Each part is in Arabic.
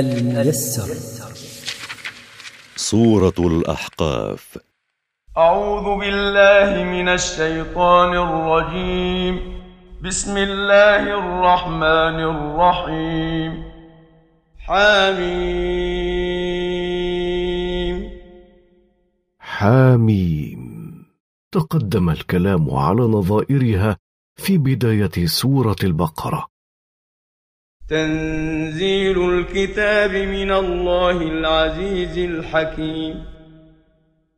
الميسر. سورة الأحقاف. أعوذ بالله من الشيطان الرجيم. بسم الله الرحمن الرحيم. حميم. حاميم تقدم الكلام على نظائرها في بداية سورة البقرة. تنزيل الكتاب من الله العزيز الحكيم.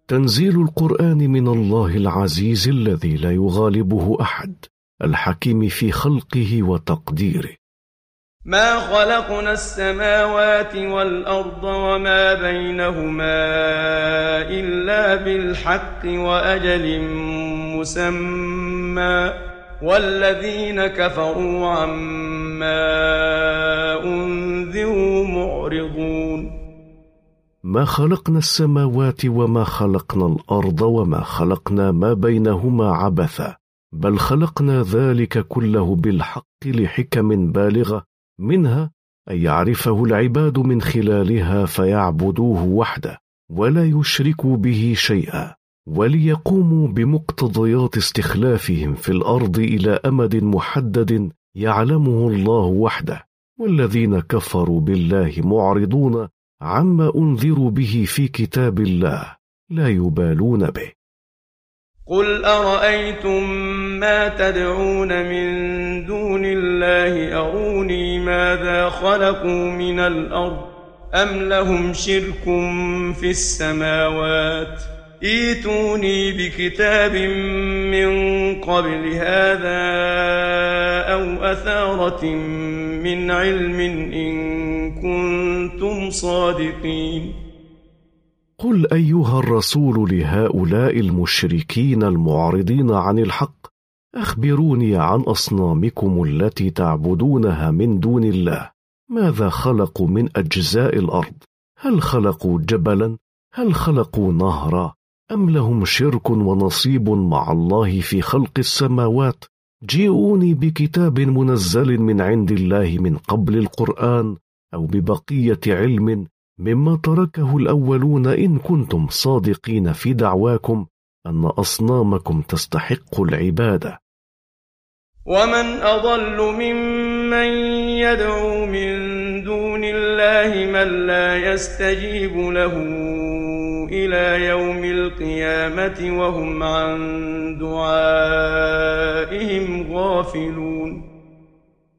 تنزيل القرآن من الله العزيز الذي لا يغالبه أحد الحكيم في خلقه وتقديره. ما خلقنا السماوات والأرض وما بينهما إلا بالحق وأجل مسمى. والذين كفروا عما أنذروا معرضون. ما خلقنا السماوات وما خلقنا الأرض وما خلقنا ما بينهما عبثا بل خلقنا ذلك كله بالحق لحكم بالغة منها أن يعرفه العباد من خلالها فيعبدوه وحده ولا يشركوا به شيئا. وليقوموا بمقتضيات استخلافهم في الأرض إلى أمد محدد يعلمه الله وحده. والذين كفروا بالله معرضون عما أنذروا به في كتاب الله لا يبالون به. قل أرأيتم ما تدعون من دون الله؟ أروني ماذا خلقوا من الأرض أم لهم شرك في السماوات؟ ايتوني بكتاب من قبل هذا أو أثارة من علم إن كنتم صادقين. قل أيها الرسول لهؤلاء المشركين المعرضين عن الحق أخبروني عن أصنامكم التي تعبدونها من دون الله. ماذا خلقوا من أجزاء الأرض؟ هل خلقوا جبلا؟ هل خلقوا نهرا؟ أم لهم شرك ونصيب مع الله في خلق السماوات؟ جيئوني بكتاب منزل من عند الله من قبل القرآن أو ببقية علم مما تركه الأولون إن كنتم صادقين في دعواكم أن أصنامكم تستحق العبادة. ومن أضل ممن يدعو من دون الله من لا يستجيب له. إلى يوم القيامة وهم عن دعائهم غافلون.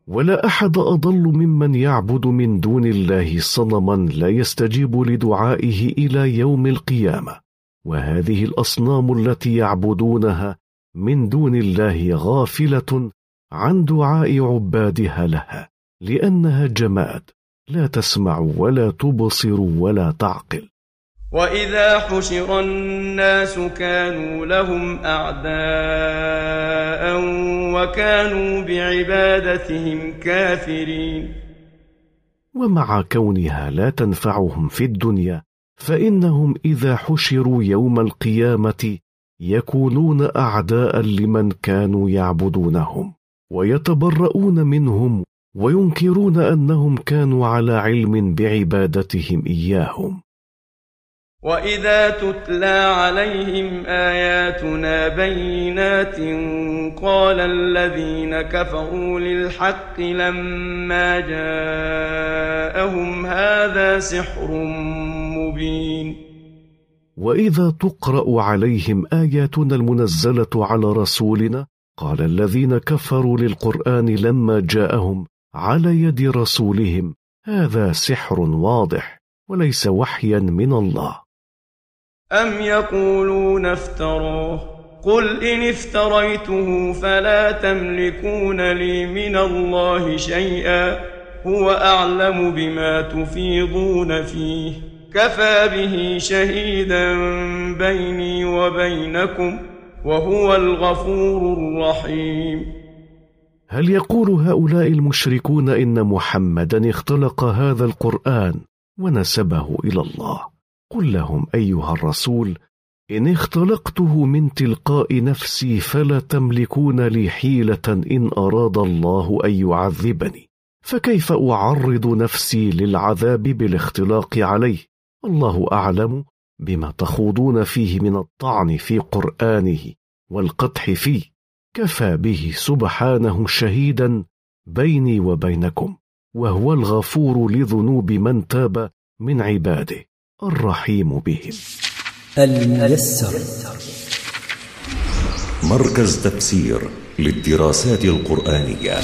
ولا أحد أضل ممن يعبد من دون الله صنما لا يستجيب لدعائه إلى يوم القيامة. وهذه الأصنام التي يعبدونها من دون الله غافلة عن دعاء عبادها لها لأنها جماد لا تسمع ولا تبصر ولا تعقل. وإذا حشر الناس كانوا لهم أعداء وكانوا بعبادتهم كافرين ومع كونها لا تنفعهم في الدنيا فإنهم إذا حشروا يوم القيامة يكونون أعداء لمن كانوا يعبدونهم ويتبرؤون منهم وينكرون أنهم كانوا على علم بعبادتهم إياهم وإذا تتلى عليهم آياتنا بينات قال الذين كفروا للحق لما جاءهم هذا سحر مبين وإذا تقرأ عليهم آياتنا المنزلة على رسولنا قال الذين كفروا للقرآن لما جاءهم على يد رسولهم هذا سحر واضح وليس وحيا من الله. أم يقولون افتراه قل إن افتريته فلا تملكون لي من الله شيئا هو أعلم بما تفيضون فيه كفى به شهيدا بيني وبينكم وهو الغفور الرحيم. هل يقول هؤلاء المشركون إن محمدا اختلق هذا القرآن ونسبه إلى الله؟ قل لهم أيها الرسول إن اختلقته من تلقاء نفسي فلا تملكون لي حيلة إن أراد الله أن يعذبني. فكيف أعرض نفسي للعذاب بالاختلاق عليه؟ الله أعلم بما تخوضون فيه من الطعن في قرآنه والقدح فيه. كفى به سبحانه شهيدا بيني وبينكم وهو الغفور لذنوب من تاب من عباده. الرحيم بهم. الميسر مركز تفسير للدراسات القرآنية.